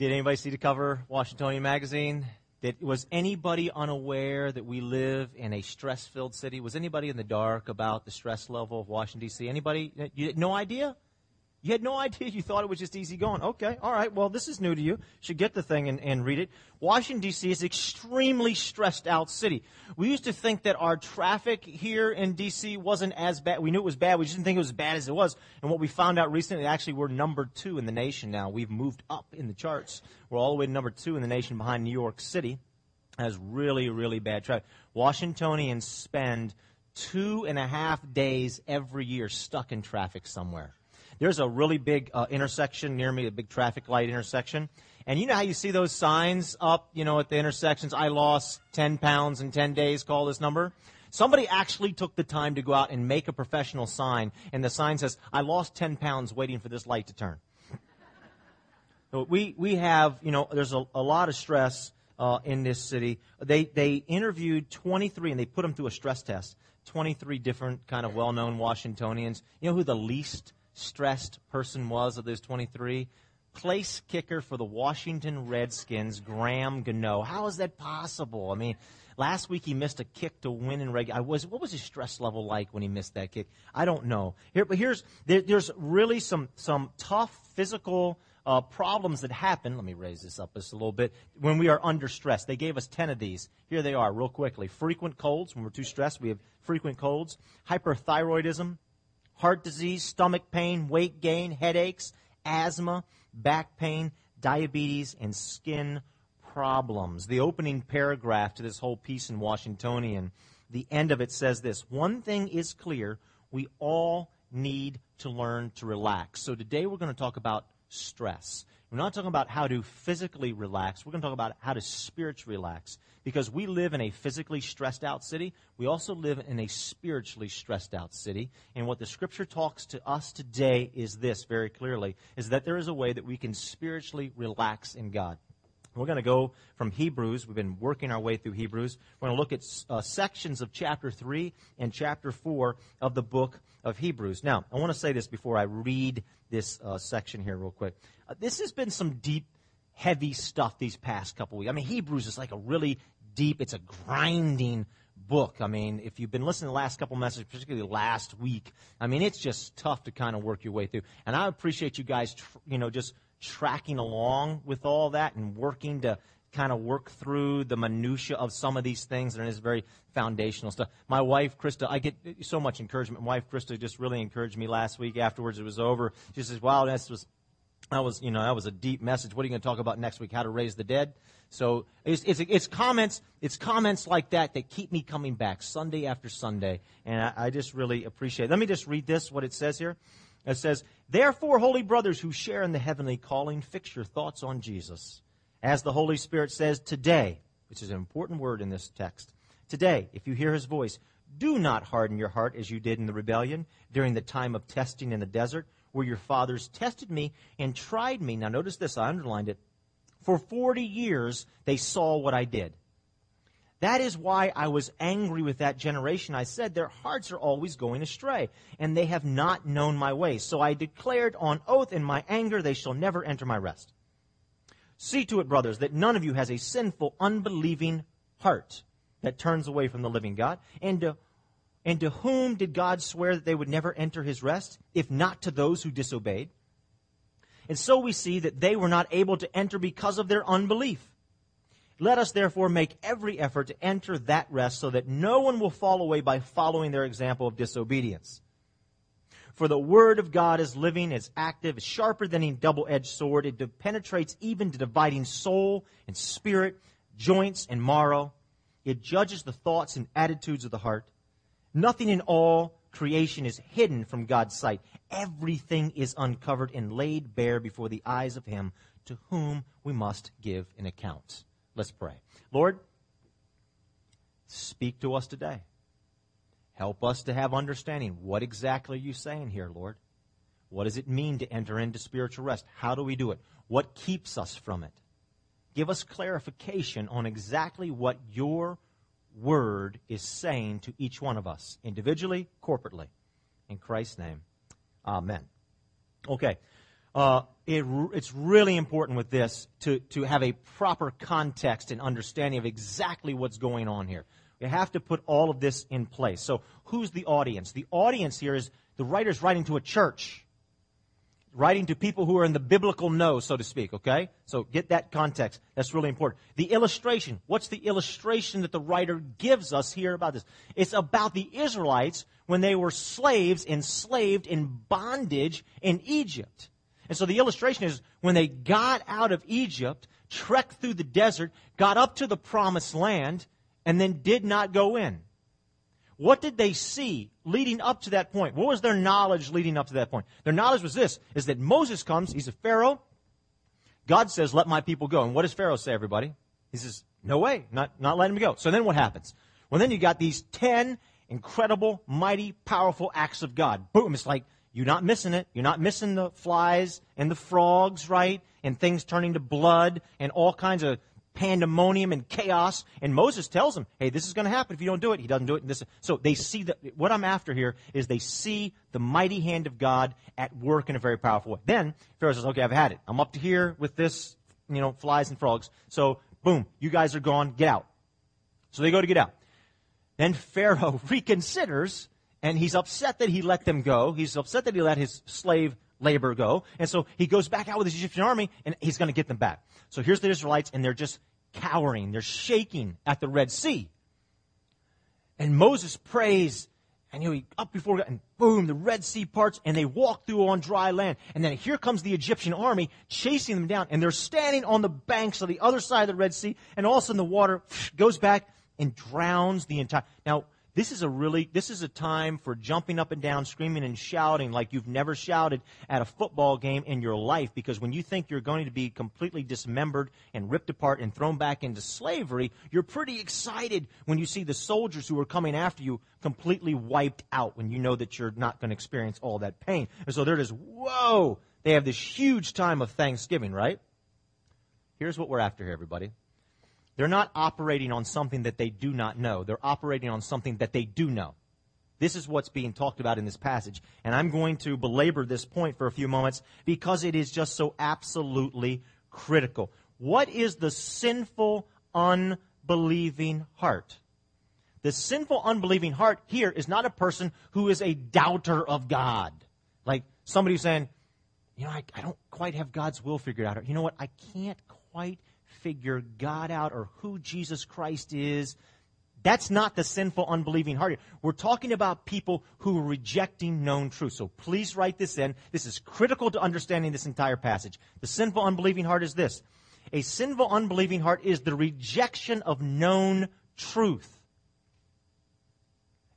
Did anybody see the cover, Washingtonian magazine? Did, was anybody unaware that we live in a stress-filled city? Was anybody in the dark about the stress level of Washington D.C.? Anybody? You had no idea? You had no idea. You thought it was just easy going. Okay, all right. Well, this is new to you. Should get the thing and, and read it. Washington D.C. is an extremely stressed out city. We used to think that our traffic here in D.C. wasn't as bad. We knew it was bad. We just didn't think it was as bad as it was. And what we found out recently, actually, we're number two in the nation now. We've moved up in the charts. We're all the way to number two in the nation behind New York City. Has really, really bad traffic. Washingtonians spend two and a half days every year stuck in traffic somewhere. There's a really big uh, intersection near me, a big traffic light intersection. And you know how you see those signs up, you know, at the intersections, I lost 10 pounds in 10 days, call this number? Somebody actually took the time to go out and make a professional sign, and the sign says, I lost 10 pounds waiting for this light to turn. so we, we have, you know, there's a, a lot of stress uh, in this city. They, they interviewed 23, and they put them through a stress test. 23 different kind of well-known Washingtonians. You know who the least stressed person was of those 23? Place kicker for the Washington Redskins, Graham Gano. How is that possible? I mean, last week he missed a kick to win in regular. I was what was his stress level like when he missed that kick? I don't know. Here, but here's there, there's really some some tough physical uh, problems that happen. Let me raise this up just a little bit. When we are under stress, they gave us 10 of these. Here they are, real quickly. Frequent colds. When we're too stressed, we have frequent colds. Hyperthyroidism, heart disease, stomach pain, weight gain, headaches, asthma, back pain, diabetes, and skin problems. The opening paragraph to this whole piece in Washingtonian, the end of it says this One thing is clear we all need to learn to relax. So today we're going to talk about stress. We're not talking about how to physically relax. We're going to talk about how to spiritually relax. Because we live in a physically stressed out city. We also live in a spiritually stressed out city. And what the scripture talks to us today is this very clearly, is that there is a way that we can spiritually relax in God. We're going to go from Hebrews. We've been working our way through Hebrews. We're going to look at uh, sections of chapter 3 and chapter 4 of the book of Hebrews. Now, I want to say this before I read this uh, section here, real quick. Uh, this has been some deep, heavy stuff these past couple weeks. I mean, Hebrews is like a really deep, it's a grinding book. I mean, if you've been listening to the last couple messages, particularly last week, I mean, it's just tough to kind of work your way through. And I appreciate you guys, tr- you know, just tracking along with all that and working to kind of work through the minutia of some of these things and it's very foundational stuff. My wife Krista, I get so much encouragement. My wife Krista just really encouraged me last week afterwards it was over. She says, "Wow, that was that was you know that was a deep message. What are you going to talk about next week? How to raise the dead?" So it's, it's, it's comments it's comments like that that keep me coming back Sunday after Sunday, and I, I just really appreciate. it. Let me just read this what it says here. It says, Therefore, holy brothers who share in the heavenly calling, fix your thoughts on Jesus. As the Holy Spirit says, today, which is an important word in this text, today, if you hear his voice, do not harden your heart as you did in the rebellion during the time of testing in the desert, where your fathers tested me and tried me. Now, notice this, I underlined it. For 40 years, they saw what I did. That is why I was angry with that generation. I said, Their hearts are always going astray, and they have not known my ways. So I declared on oath in my anger, They shall never enter my rest. See to it, brothers, that none of you has a sinful, unbelieving heart that turns away from the living God. And to, and to whom did God swear that they would never enter his rest, if not to those who disobeyed? And so we see that they were not able to enter because of their unbelief. Let us therefore make every effort to enter that rest so that no one will fall away by following their example of disobedience. For the word of God is living, is active, is sharper than a double-edged sword. It penetrates even to dividing soul and spirit, joints and marrow. It judges the thoughts and attitudes of the heart. Nothing in all creation is hidden from God's sight. Everything is uncovered and laid bare before the eyes of Him to whom we must give an account. Let's pray. Lord, speak to us today. Help us to have understanding. What exactly are you saying here, Lord? What does it mean to enter into spiritual rest? How do we do it? What keeps us from it? Give us clarification on exactly what your word is saying to each one of us, individually, corporately. In Christ's name, amen. Okay. uh, it, it's really important with this to, to have a proper context and understanding of exactly what's going on here. We have to put all of this in place. So, who's the audience? The audience here is the writer's writing to a church, writing to people who are in the biblical know, so to speak, okay? So, get that context. That's really important. The illustration. What's the illustration that the writer gives us here about this? It's about the Israelites when they were slaves, enslaved in bondage in Egypt. And so the illustration is when they got out of Egypt, trekked through the desert, got up to the promised land, and then did not go in. What did they see leading up to that point? What was their knowledge leading up to that point? Their knowledge was this, is that Moses comes, he's a Pharaoh. God says, let my people go. And what does Pharaoh say, everybody? He says, no way, not, not letting him go. So then what happens? Well, then you got these ten incredible, mighty, powerful acts of God. Boom, it's like, you're not missing it. You're not missing the flies and the frogs, right? And things turning to blood and all kinds of pandemonium and chaos. And Moses tells them, hey, this is going to happen if you don't do it. He doesn't do it. This, so they see that, what I'm after here is they see the mighty hand of God at work in a very powerful way. Then Pharaoh says, okay, I've had it. I'm up to here with this, you know, flies and frogs. So boom, you guys are gone. Get out. So they go to get out. Then Pharaoh reconsiders and he's upset that he let them go. He's upset that he let his slave labor go. And so he goes back out with his Egyptian army and he's going to get them back. So here's the Israelites and they're just cowering. They're shaking at the Red Sea. And Moses prays and you know, up before God, and boom, the Red Sea parts, and they walk through on dry land. And then here comes the Egyptian army chasing them down, and they're standing on the banks of the other side of the Red Sea, and all of a sudden the water goes back and drowns the entire. Now, this is a really, this is a time for jumping up and down, screaming and shouting like you've never shouted at a football game in your life because when you think you're going to be completely dismembered and ripped apart and thrown back into slavery, you're pretty excited when you see the soldiers who are coming after you completely wiped out when you know that you're not going to experience all that pain. And so they're just, whoa, they have this huge time of Thanksgiving, right? Here's what we're after here, everybody. They're not operating on something that they do not know. They're operating on something that they do know. This is what's being talked about in this passage. And I'm going to belabor this point for a few moments because it is just so absolutely critical. What is the sinful, unbelieving heart? The sinful, unbelieving heart here is not a person who is a doubter of God. Like somebody saying, you know, I, I don't quite have God's will figured out. Or, you know what? I can't quite figure God out or who Jesus Christ is. That's not the sinful, unbelieving heart. We're talking about people who are rejecting known truth. So please write this in. This is critical to understanding this entire passage. The sinful, unbelieving heart is this. A sinful, unbelieving heart is the rejection of known truth.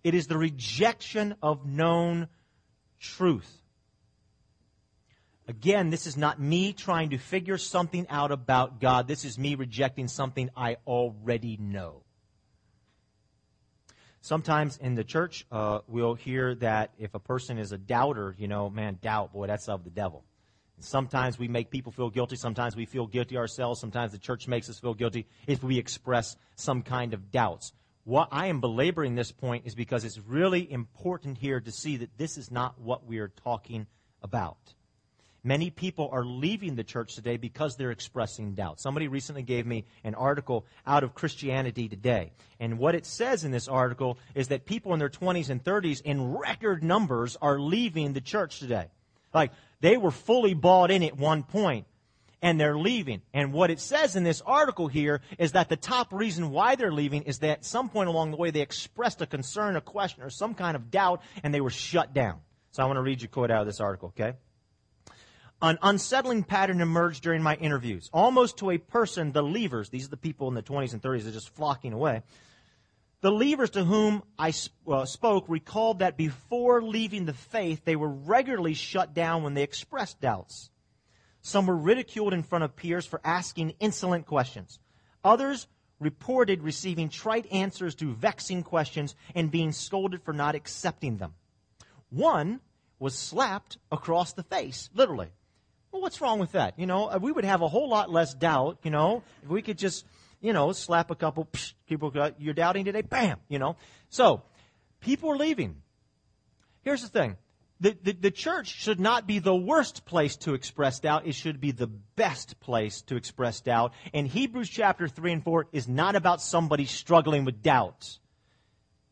It is the rejection of known truth. Again, this is not me trying to figure something out about God. This is me rejecting something I already know. Sometimes in the church, uh, we'll hear that if a person is a doubter, you know, man, doubt, boy, that's of the devil. Sometimes we make people feel guilty. Sometimes we feel guilty ourselves. Sometimes the church makes us feel guilty if we express some kind of doubts. What I am belaboring this point is because it's really important here to see that this is not what we are talking about. Many people are leaving the church today because they're expressing doubt. Somebody recently gave me an article out of Christianity Today. And what it says in this article is that people in their 20s and 30s in record numbers are leaving the church today. Like, they were fully bought in at one point and they're leaving. And what it says in this article here is that the top reason why they're leaving is that at some point along the way they expressed a concern, a question, or some kind of doubt, and they were shut down. So I want to read you a quote out of this article, okay? An unsettling pattern emerged during my interviews. Almost to a person, the leavers, these are the people in the 20s and 30s that are just flocking away. The leavers to whom I uh, spoke recalled that before leaving the faith, they were regularly shut down when they expressed doubts. Some were ridiculed in front of peers for asking insolent questions. Others reported receiving trite answers to vexing questions and being scolded for not accepting them. One was slapped across the face, literally. Well, what's wrong with that? You know, uh, we would have a whole lot less doubt, you know, if we could just, you know, slap a couple psh, people, you're doubting today, bam, you know. So, people are leaving. Here's the thing. the, the, the church should not be the worst place to express doubt. It should be the best place to express doubt. And Hebrews chapter 3 and 4 is not about somebody struggling with doubts.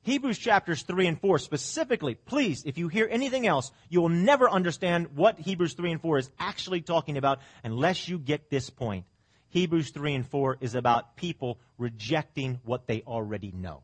Hebrews chapters 3 and 4 specifically, please, if you hear anything else, you will never understand what Hebrews 3 and 4 is actually talking about unless you get this point. Hebrews 3 and 4 is about people rejecting what they already know.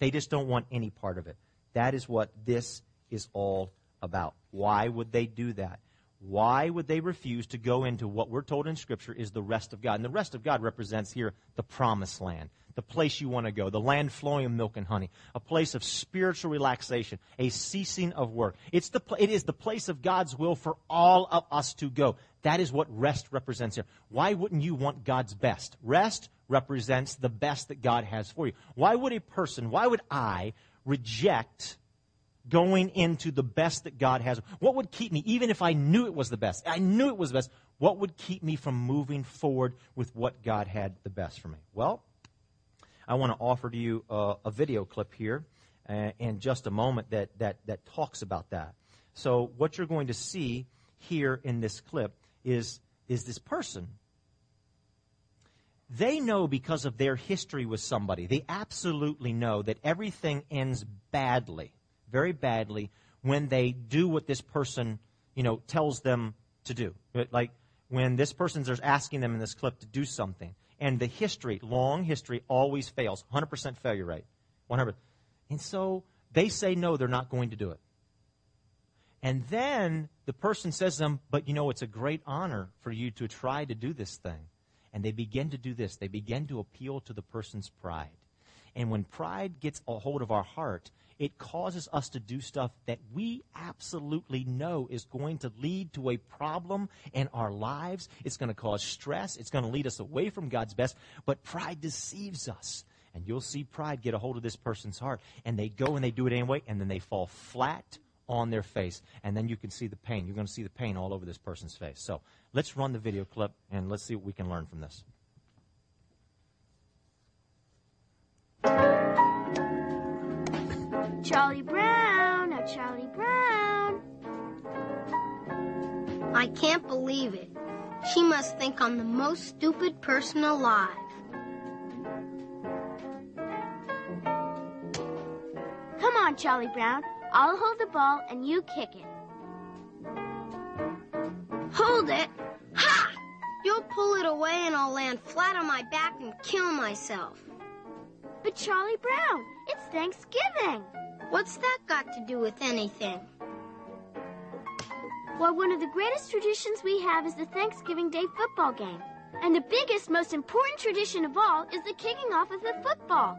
They just don't want any part of it. That is what this is all about. Why would they do that? Why would they refuse to go into what we're told in Scripture is the rest of God? And the rest of God represents here the promised land the place you want to go, the land flowing with milk and honey, a place of spiritual relaxation, a ceasing of work. It's the, it is the place of God's will for all of us to go. That is what rest represents here. Why wouldn't you want God's best? Rest represents the best that God has for you. Why would a person, why would I reject going into the best that God has? What would keep me, even if I knew it was the best? I knew it was the best. What would keep me from moving forward with what God had the best for me? Well, I want to offer to you a, a video clip here uh, in just a moment that, that, that talks about that. So, what you're going to see here in this clip is, is this person. They know because of their history with somebody, they absolutely know that everything ends badly, very badly, when they do what this person, you know, tells them to do. Like when this person's asking them in this clip to do something and the history, long history, always fails. 100% failure rate. 100 And so they say no, they're not going to do it. And then the person says to them, But you know, it's a great honor for you to try to do this thing. And they begin to do this. They begin to appeal to the person's pride. And when pride gets a hold of our heart, it causes us to do stuff that we absolutely know is going to lead to a problem in our lives. It's going to cause stress. It's going to lead us away from God's best. But pride deceives us. And you'll see pride get a hold of this person's heart. And they go and they do it anyway, and then they fall flat on their face. And then you can see the pain. You're going to see the pain all over this person's face. So let's run the video clip and let's see what we can learn from this. Charlie Brown, oh Charlie Brown. I can't believe it. She must think I'm the most stupid person alive. Come on, Charlie Brown. I'll hold the ball and you kick it. Hold it? Ha! You'll pull it away and I'll land flat on my back and kill myself. But Charlie Brown, it's Thanksgiving. What's that got to do with anything? Well, one of the greatest traditions we have is the Thanksgiving Day football game. And the biggest, most important tradition of all is the kicking off of the football.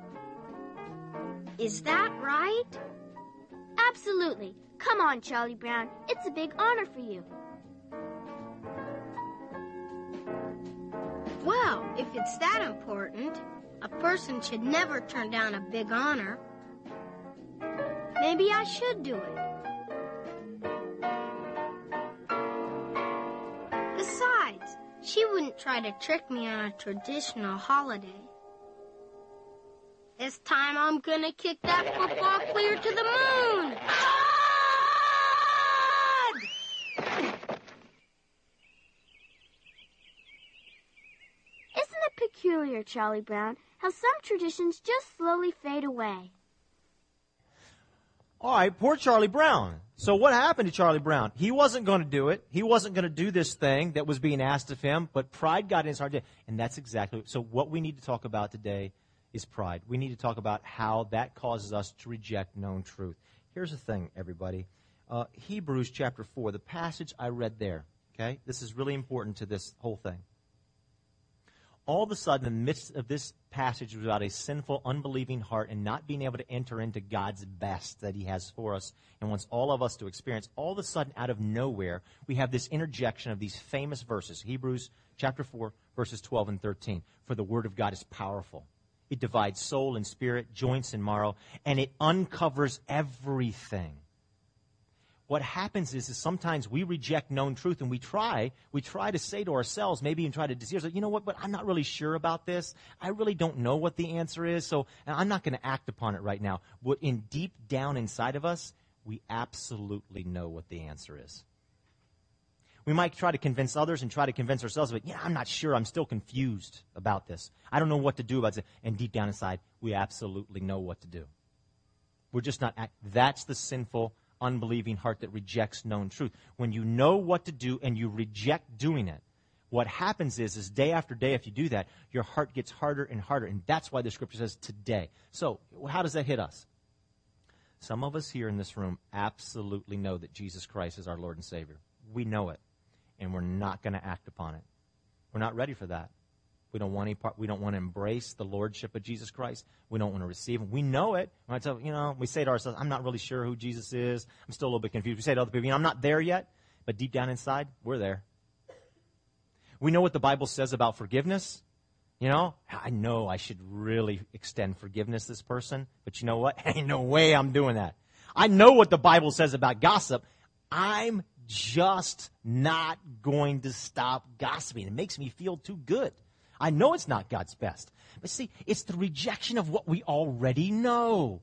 Is that right? Absolutely. Come on, Charlie Brown. It's a big honor for you. Well, if it's that important, a person should never turn down a big honor. Maybe I should do it. Besides, she wouldn't try to trick me on a traditional holiday. This time I'm gonna kick that football clear to the moon! Isn't it peculiar, Charlie Brown, how some traditions just slowly fade away? All right, poor Charlie Brown. So what happened to Charlie Brown? He wasn't going to do it. He wasn't going to do this thing that was being asked of him, but pride got in his heart. And that's exactly so what we need to talk about today is pride. We need to talk about how that causes us to reject known truth. Here's the thing, everybody. Uh, Hebrews chapter 4, the passage I read there, okay? This is really important to this whole thing all of a sudden, in the midst of this passage about a sinful, unbelieving heart and not being able to enter into God's best that He has for us and wants all of us to experience, all of a sudden, out of nowhere, we have this interjection of these famous verses Hebrews chapter 4, verses 12 and 13. For the Word of God is powerful. It divides soul and spirit, joints and marrow, and it uncovers everything what happens is, is sometimes we reject known truth and we try, we try to say to ourselves, maybe even try to deceive ourselves, you know what, but I'm not really sure about this. I really don't know what the answer is, so I'm not going to act upon it right now. But in deep down inside of us, we absolutely know what the answer is. We might try to convince others and try to convince ourselves, but yeah, I'm not sure. I'm still confused about this. I don't know what to do about this. And deep down inside, we absolutely know what to do. We're just not. Acting that's the sinful, unbelieving heart that rejects known truth. When you know what to do and you reject doing it, what happens is, is day after day, if you do that, your heart gets harder and harder. And that's why the scripture says today. So, how does that hit us? Some of us here in this room absolutely know that Jesus Christ is our Lord and Savior. We know it and we're not going to act upon it. We're not ready for that. We don't want any part, we don't want to embrace the lordship of Jesus Christ. We don't want to receive him. We know it. When you know, we say to ourselves, I'm not really sure who Jesus is. I'm still a little bit confused. We say to other people, you know, I'm not there yet. But deep down inside, we're there. We know what the Bible says about forgiveness. You know, I know I should really extend forgiveness to this person, but you know what? Ain't no way I'm doing that. I know what the Bible says about gossip. I'm just not going to stop gossiping. It makes me feel too good. I know it's not God's best. But see, it's the rejection of what we already know.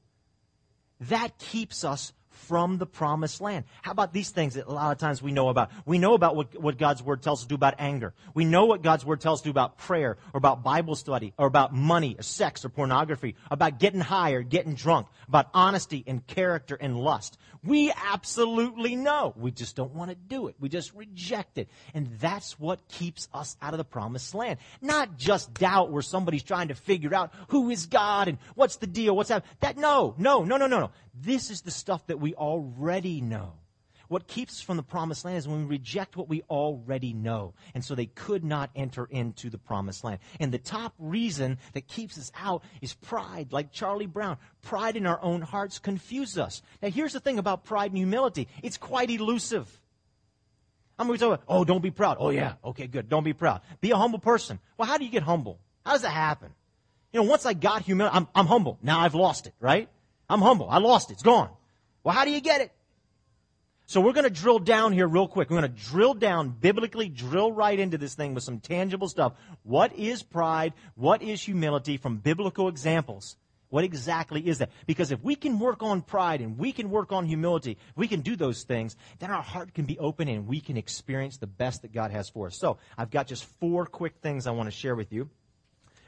That keeps us from the promised land. How about these things that a lot of times we know about? We know about what, what God's word tells us to do about anger. We know what God's word tells us to do about prayer or about Bible study or about money or sex or pornography, about getting high or getting drunk, about honesty and character and lust. We absolutely know. We just don't want to do it. We just reject it. And that's what keeps us out of the promised land. Not just doubt where somebody's trying to figure out who is God and what's the deal, what's that. That, no, no, no, no, no, no. This is the stuff that we already know. What keeps us from the promised land is when we reject what we already know. And so they could not enter into the promised land. And the top reason that keeps us out is pride, like Charlie Brown. Pride in our own hearts confuses us. Now, here's the thing about pride and humility it's quite elusive. I'm going to talk about, oh, don't be proud. Oh, yeah. Okay, good. Don't be proud. Be a humble person. Well, how do you get humble? How does that happen? You know, once I got humility, I'm, I'm humble. Now I've lost it, right? I'm humble. I lost it. It's gone. Well, how do you get it? So we're going to drill down here real quick. We're going to drill down, biblically drill right into this thing with some tangible stuff. What is pride? What is humility from biblical examples? What exactly is that? Because if we can work on pride and we can work on humility, we can do those things, then our heart can be open and we can experience the best that God has for us. So I've got just four quick things I want to share with you.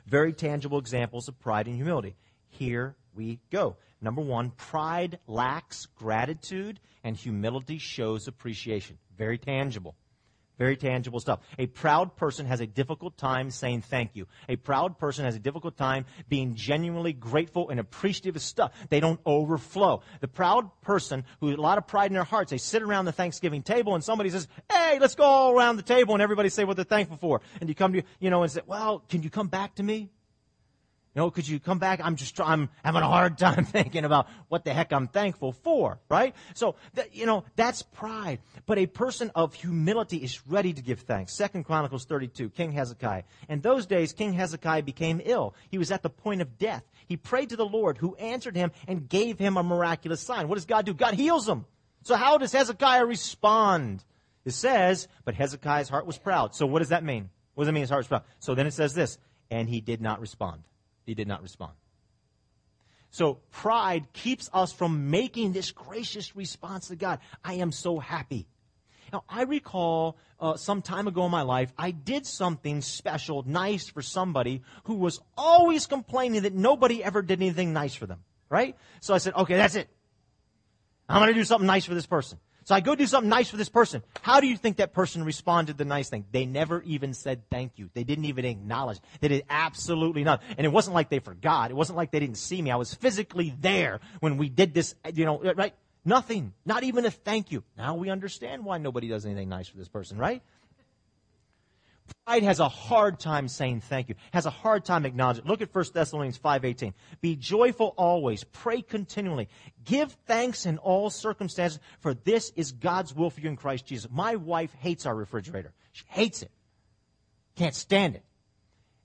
Very tangible examples of pride and humility. Here we go. Number one, pride lacks gratitude and humility shows appreciation. Very tangible. Very tangible stuff. A proud person has a difficult time saying thank you. A proud person has a difficult time being genuinely grateful and appreciative of stuff. They don't overflow. The proud person who has a lot of pride in their hearts, they sit around the Thanksgiving table and somebody says, hey, let's go all around the table and everybody say what they're thankful for. And you come to, you know, and say, well, can you come back to me? You know, could you come back? I'm just, I'm having a hard time thinking about what the heck I'm thankful for, right? So, that, you know, that's pride. But a person of humility is ready to give thanks. Second Chronicles 32, King Hezekiah. In those days, King Hezekiah became ill. He was at the point of death. He prayed to the Lord who answered him and gave him a miraculous sign. What does God do? God heals him. So how does Hezekiah respond? It says, but Hezekiah's heart was proud. So what does that mean? What does that mean his heart was proud? So then it says this, and he did not respond. He did not respond. So pride keeps us from making this gracious response to God. I am so happy. Now, I recall uh, some time ago in my life, I did something special, nice for somebody who was always complaining that nobody ever did anything nice for them, right? So I said, okay, that's it. I'm going to do something nice for this person. So I go do something nice for this person. How do you think that person responded to the nice thing? They never even said thank you. They didn't even acknowledge. They did absolutely nothing. And it wasn't like they forgot. It wasn't like they didn't see me. I was physically there when we did this, you know, right? Nothing. Not even a thank you. Now we understand why nobody does anything nice for this person, right? Pride has a hard time saying thank you, has a hard time acknowledging it. Look at 1 Thessalonians 5.18. Be joyful always. Pray continually. Give thanks in all circumstances, for this is God's will for you in Christ Jesus. My wife hates our refrigerator. She hates it. Can't stand it.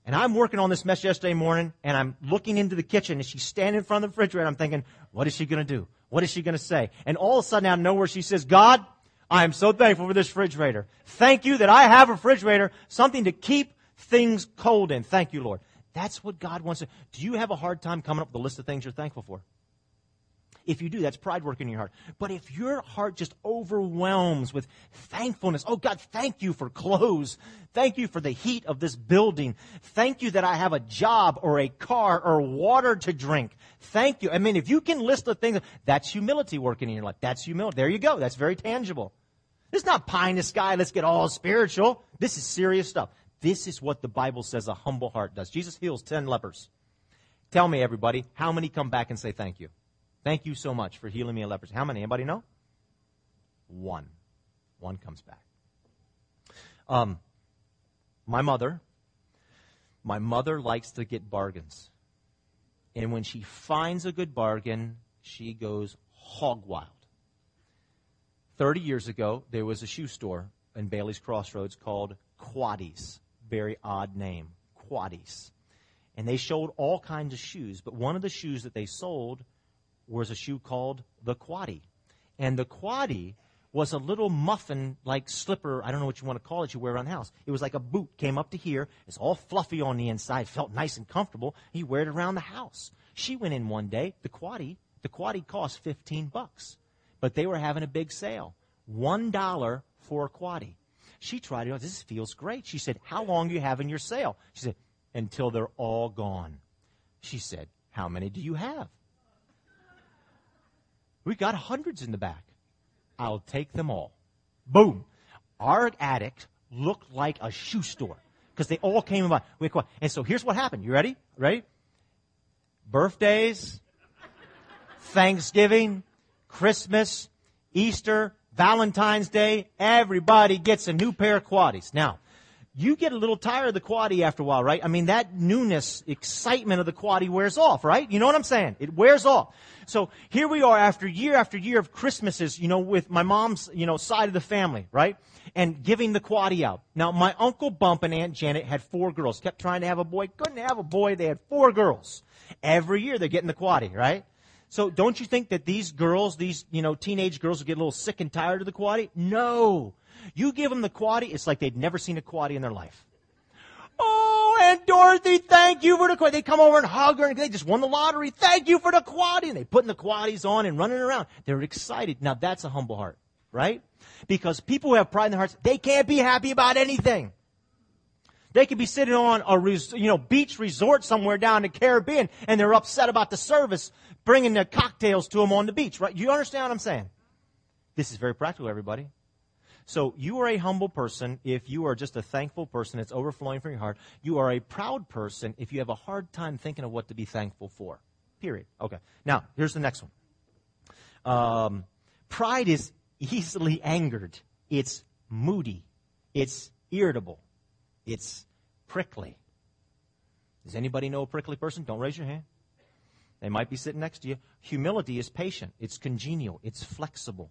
And I'm working on this mess yesterday morning, and I'm looking into the kitchen, and she's standing in front of the refrigerator. I'm thinking, what is she going to do? What is she going to say? And all of a sudden, out of nowhere, she says, God, I am so thankful for this refrigerator. Thank you that I have a refrigerator, something to keep things cold in. Thank you, Lord. That's what God wants to. Do you have a hard time coming up with a list of things you're thankful for? If you do, that's pride working in your heart. But if your heart just overwhelms with thankfulness, oh God, thank you for clothes. Thank you for the heat of this building. Thank you that I have a job or a car or water to drink. Thank you. I mean, if you can list the things, that's humility working in your life. That's humility. There you go. That's very tangible. Is not pie in the sky. Let's get all spiritual. This is serious stuff. This is what the Bible says a humble heart does. Jesus heals 10 lepers. Tell me, everybody, how many come back and say thank you? Thank you so much for healing me of leprosy. How many? Anybody know? One. One comes back. Um, my mother, my mother likes to get bargains. And when she finds a good bargain, she goes hog wild. 30 years ago, there was a shoe store in Bailey's Crossroads called Quaddies. Very odd name. Quaddies. And they showed all kinds of shoes, but one of the shoes that they sold was a shoe called the Quaddie. And the Quaddie was a little muffin like slipper, I don't know what you want to call it, you wear around the house. It was like a boot, came up to here, it's all fluffy on the inside, felt nice and comfortable. You wear it around the house. She went in one day, the Quaddie, the Quaddie cost 15 bucks. But they were having a big sale. One dollar for a Quaddie. She tried it. This feels great. She said, How long are you having your sale? She said, Until they're all gone. She said, How many do you have? We got hundreds in the back. I'll take them all. Boom. Our attic looked like a shoe store because they all came by. And so here's what happened. You ready? Ready? Birthdays, Thanksgiving, Christmas, Easter, Valentine's Day, everybody gets a new pair of quaddies. Now, you get a little tired of the quaddie after a while, right? I mean, that newness, excitement of the quaddie wears off, right? You know what I'm saying? It wears off. So here we are after year after year of Christmases, you know, with my mom's, you know, side of the family, right? And giving the quaddie out. Now, my Uncle Bump and Aunt Janet had four girls, kept trying to have a boy, couldn't have a boy, they had four girls. Every year they're getting the quaddie, right? So don't you think that these girls, these, you know, teenage girls will get a little sick and tired of the quaddie? No. You give them the quaddie, it's like they'd never seen a quaddie in their life. Oh, Aunt Dorothy, thank you for the quaddie. They come over and hug her and they just won the lottery. Thank you for the quaddie. And they putting the quaddies on and running around. They're excited. Now that's a humble heart, right? Because people who have pride in their hearts, they can't be happy about anything. They could be sitting on a you know beach resort somewhere down in the Caribbean, and they're upset about the service bringing the cocktails to them on the beach. Right? You understand what I'm saying? This is very practical, everybody. So you are a humble person if you are just a thankful person It's overflowing from your heart. You are a proud person if you have a hard time thinking of what to be thankful for. Period. Okay. Now, here's the next one. Um, pride is easily angered. It's moody. It's irritable. It's prickly. Does anybody know a prickly person? Don't raise your hand. They might be sitting next to you. Humility is patient. It's congenial. It's flexible.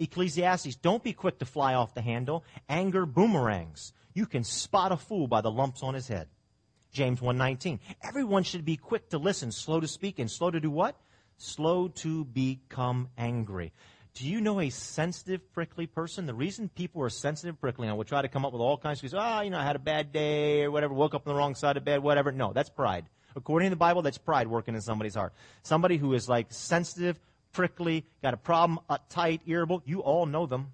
Ecclesiastes, don't be quick to fly off the handle. Anger boomerangs. You can spot a fool by the lumps on his head. James 1:19. Everyone should be quick to listen, slow to speak, and slow to do what? Slow to become angry. Do you know a sensitive, prickly person? The reason people are sensitive, prickly, and will try to come up with all kinds of excuses. Oh, you know, I had a bad day or whatever, woke up on the wrong side of bed, whatever. No, that's pride. According to the Bible, that's pride working in somebody's heart. Somebody who is like sensitive, prickly, got a problem, uh, uptight, irritable. You all know them,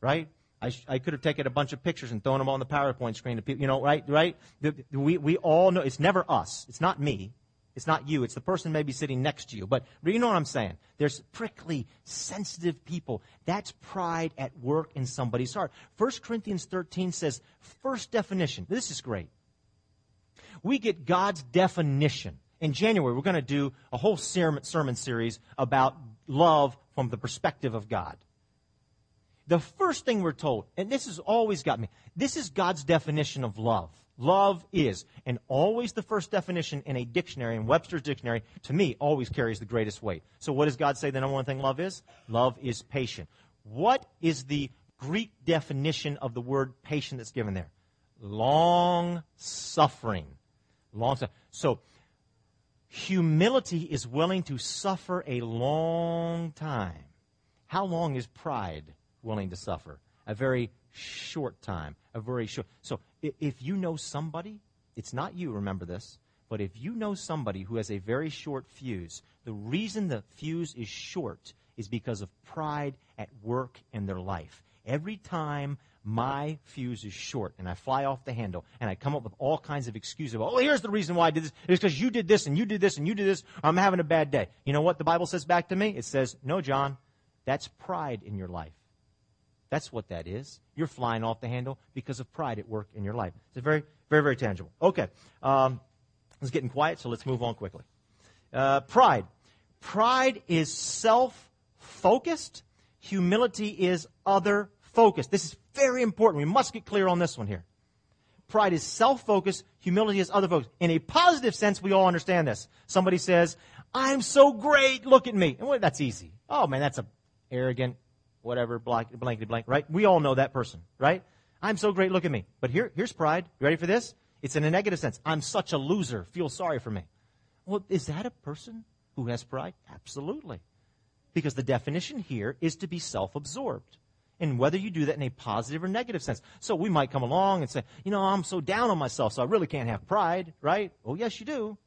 right? I, sh- I, could have taken a bunch of pictures and thrown them on the PowerPoint screen to people, you know, right? Right? The, the, we, we all know, it's never us. It's not me. It's not you. It's the person maybe sitting next to you. But you know what I'm saying? There's prickly, sensitive people. That's pride at work in somebody's heart. 1 Corinthians 13 says, first definition. This is great. We get God's definition in January, we're going to do a whole sermon series about love from the perspective of God. The first thing we're told, and this has always got me, this is God's definition of love. Love is, and always the first definition in a dictionary, in Webster's dictionary, to me, always carries the greatest weight. So what does God say the number one thing love is? Love is patient. What is the Greek definition of the word patient that's given there? Long suffering. Long suffering. So Humility is willing to suffer a long time. How long is pride willing to suffer? A very short time. A very short. So if you know somebody, it's not you, remember this, But if you know somebody who has a very short fuse, the reason the fuse is short is because of pride at work in their life. Every time my fuse is short and I fly off the handle and I come up with all kinds of excuses oh, here's the reason why I did this. It's because you did this and you did this and you did this. I'm having a bad day. You know what the Bible says back to me? It says, no, John, that's pride in your life. That's what that is. You're flying off the handle because of pride at work in your life. It's very, very, very tangible. Okay. Um, it's getting quiet, so let's move on quickly. Uh, pride. Pride is self focused. Humility is other focused. This is very important. We must get clear on this one here. Pride is self focused, humility is other focused. In a positive sense, we all understand this. Somebody says, I'm so great, look at me. And well, that's easy. Oh man, that's a arrogant, whatever, blank, blankety blank, right? We all know that person, right? I'm so great, look at me. But here, here's pride. You ready for this? It's in a negative sense. I'm such a loser. Feel sorry for me. Well, is that a person who has pride? Absolutely. Because the definition here is to be self absorbed. And whether you do that in a positive or negative sense. So we might come along and say, you know, I'm so down on myself, so I really can't have pride, right? Oh, yes, you do.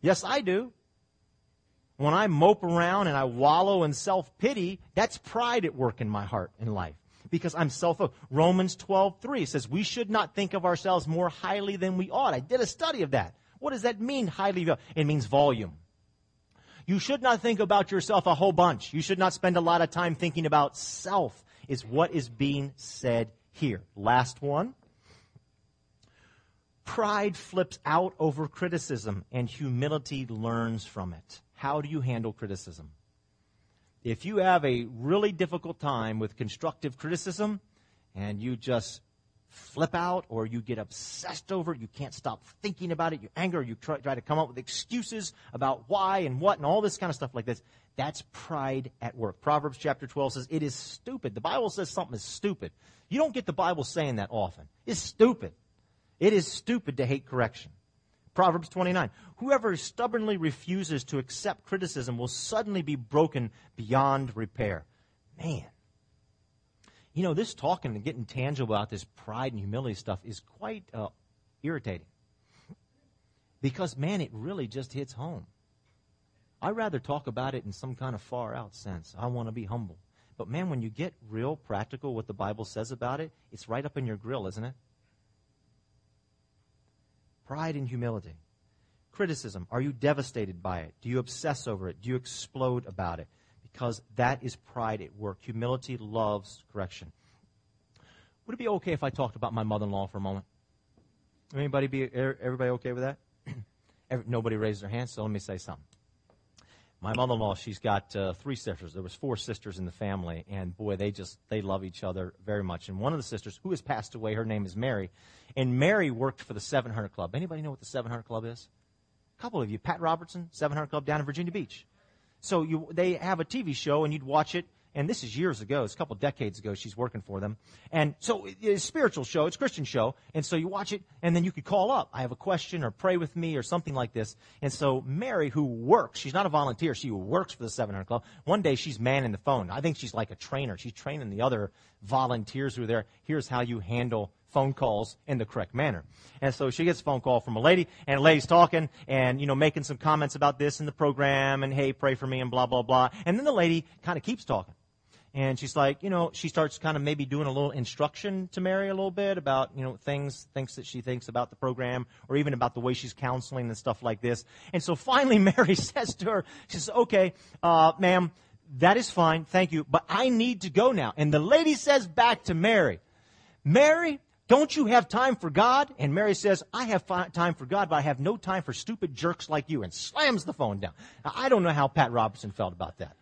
Yes, I do. When I mope around and I wallow in self pity, that's pride at work in my heart and life because I'm self. Romans 12:3 says we should not think of ourselves more highly than we ought. I did a study of that. What does that mean highly? It means volume. You should not think about yourself a whole bunch. You should not spend a lot of time thinking about self is what is being said here. Last one. Pride flips out over criticism and humility learns from it. How do you handle criticism? if you have a really difficult time with constructive criticism and you just flip out or you get obsessed over it, you can't stop thinking about it, you anger, you try, try to come up with excuses about why and what and all this kind of stuff like this, that's pride at work. Proverbs chapter 12 says it is stupid. The Bible says something is stupid. You don't get the Bible saying that often. It's stupid. It is stupid to hate correction. Proverbs 29. Whoever stubbornly refuses to accept criticism will suddenly be broken beyond repair. Man. You know, this talking and getting tangible about this pride and humility stuff is quite uh, irritating. Because, man, it really just hits home. I'd rather talk about it in some kind of far out sense. I want to be humble. But, man, when you get real practical, what the Bible says about it, it's right up in your grill, isn't it? Pride and humility. Criticism. Are you devastated by it? Do you obsess over it? Do you explode about it? Because that is pride at work. Humility loves correction. Would it be okay if I talked about my mother-in-law for a moment? Anybody be er, everybody okay with that? nobody raised their hand, so let me say something my mother-in-law she's got uh, three sisters. There was four sisters in the family and boy they just they love each other very much. And one of the sisters who has passed away her name is mary. And mary worked for the 700 club. Anybody know what the 700 club is? A couple of you. Pat robertson 700 club down in virginia beach. So you, they have a tv show and you'd watch it and this is years ago, it's a couple decades ago, she's working for them. And so it's a spiritual show, it's a Christian show, and so you watch it, and then you could call up. I have a question, or pray with me, or something like this. And so Mary, who works, she's not a volunteer, she works for the 700 Club. One day she's manning the phone. I think she's like a trainer. She's training the other volunteers who are there. Here's how you handle phone calls in the correct manner. And so she gets a phone call from a lady, and a lady's talking and, you know, making some comments about this in the program, and hey, pray for me, and blah, blah, blah. And then the lady kind of keeps talking and she's like, you know, she starts kind of maybe doing a little instruction to Mary a little bit about, you know, things, things that she thinks about the program or even about the way she's counseling and stuff like this. And so finally Mary says to her, she says, okay, uh, ma'am, that is fine. Thank you. But I need to go now. And the lady says back to Mary, Mary, don't you have time for God? And Mary says, I have fi- time for God, but I have no time for stupid jerks like you, and slams the phone down. Now, I don't know how Pat Robertson felt about that.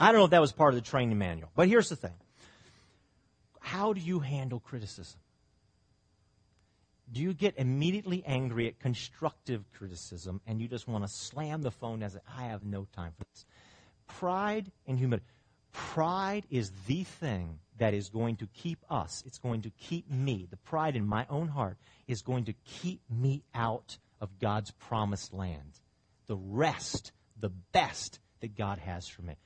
I don't know if that was part of the training manual. But here's the thing How do you handle criticism? Do you get immediately angry at constructive criticism and you just want to slam the phone as I have no time for this? Pride and humility. Pride is the thing that is going to keep us, it's going to keep me, the pride in my own heart is going to keep me out of God's promised land. The rest, the best that God has for me.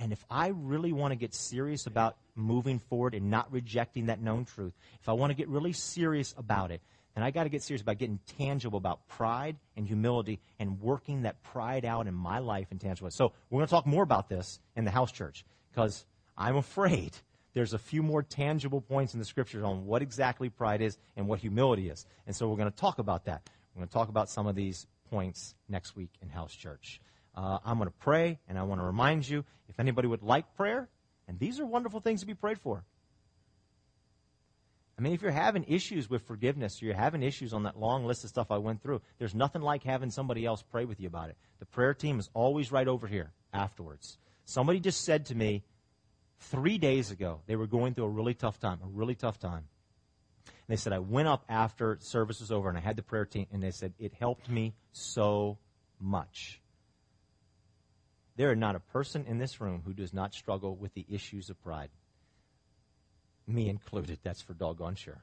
And if I really want to get serious about moving forward and not rejecting that known truth, if I want to get really serious about it, then I got to get serious about getting tangible about pride and humility and working that pride out in my life in tangible ways. So we're going to talk more about this in the house church because I'm afraid there's a few more tangible points in the scriptures on what exactly pride is and what humility is. And so we're going to talk about that. We're going to talk about some of these points next week in house church. Uh, I'm going to pray, and I want to remind you if anybody would like prayer, and these are wonderful things to be prayed for. I mean, if you're having issues with forgiveness, or you're having issues on that long list of stuff I went through, there's nothing like having somebody else pray with you about it. The prayer team is always right over here afterwards. Somebody just said to me three days ago, they were going through a really tough time, a really tough time. And they said, I went up after service was over and I had the prayer team, and they said, it helped me so much. There are not a person in this room who does not struggle with the issues of pride. Me included, that's for doggone sure.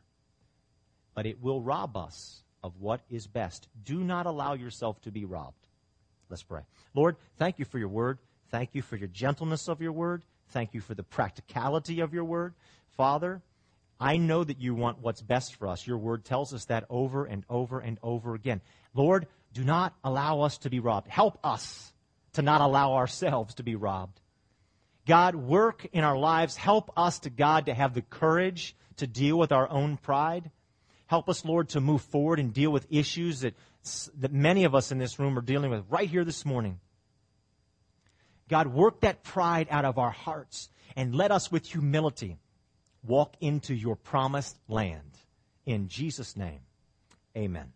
But it will rob us of what is best. Do not allow yourself to be robbed. Let's pray. Lord, thank you for your word. Thank you for your gentleness of your word. Thank you for the practicality of your word. Father, I know that you want what's best for us. Your word tells us that over and over and over again. Lord, do not allow us to be robbed. Help us to not allow ourselves to be robbed. God, work in our lives. Help us to God to have the courage to deal with our own pride. Help us, Lord, to move forward and deal with issues that, that many of us in this room are dealing with right here this morning. God, work that pride out of our hearts and let us with humility walk into your promised land. In Jesus' name, amen.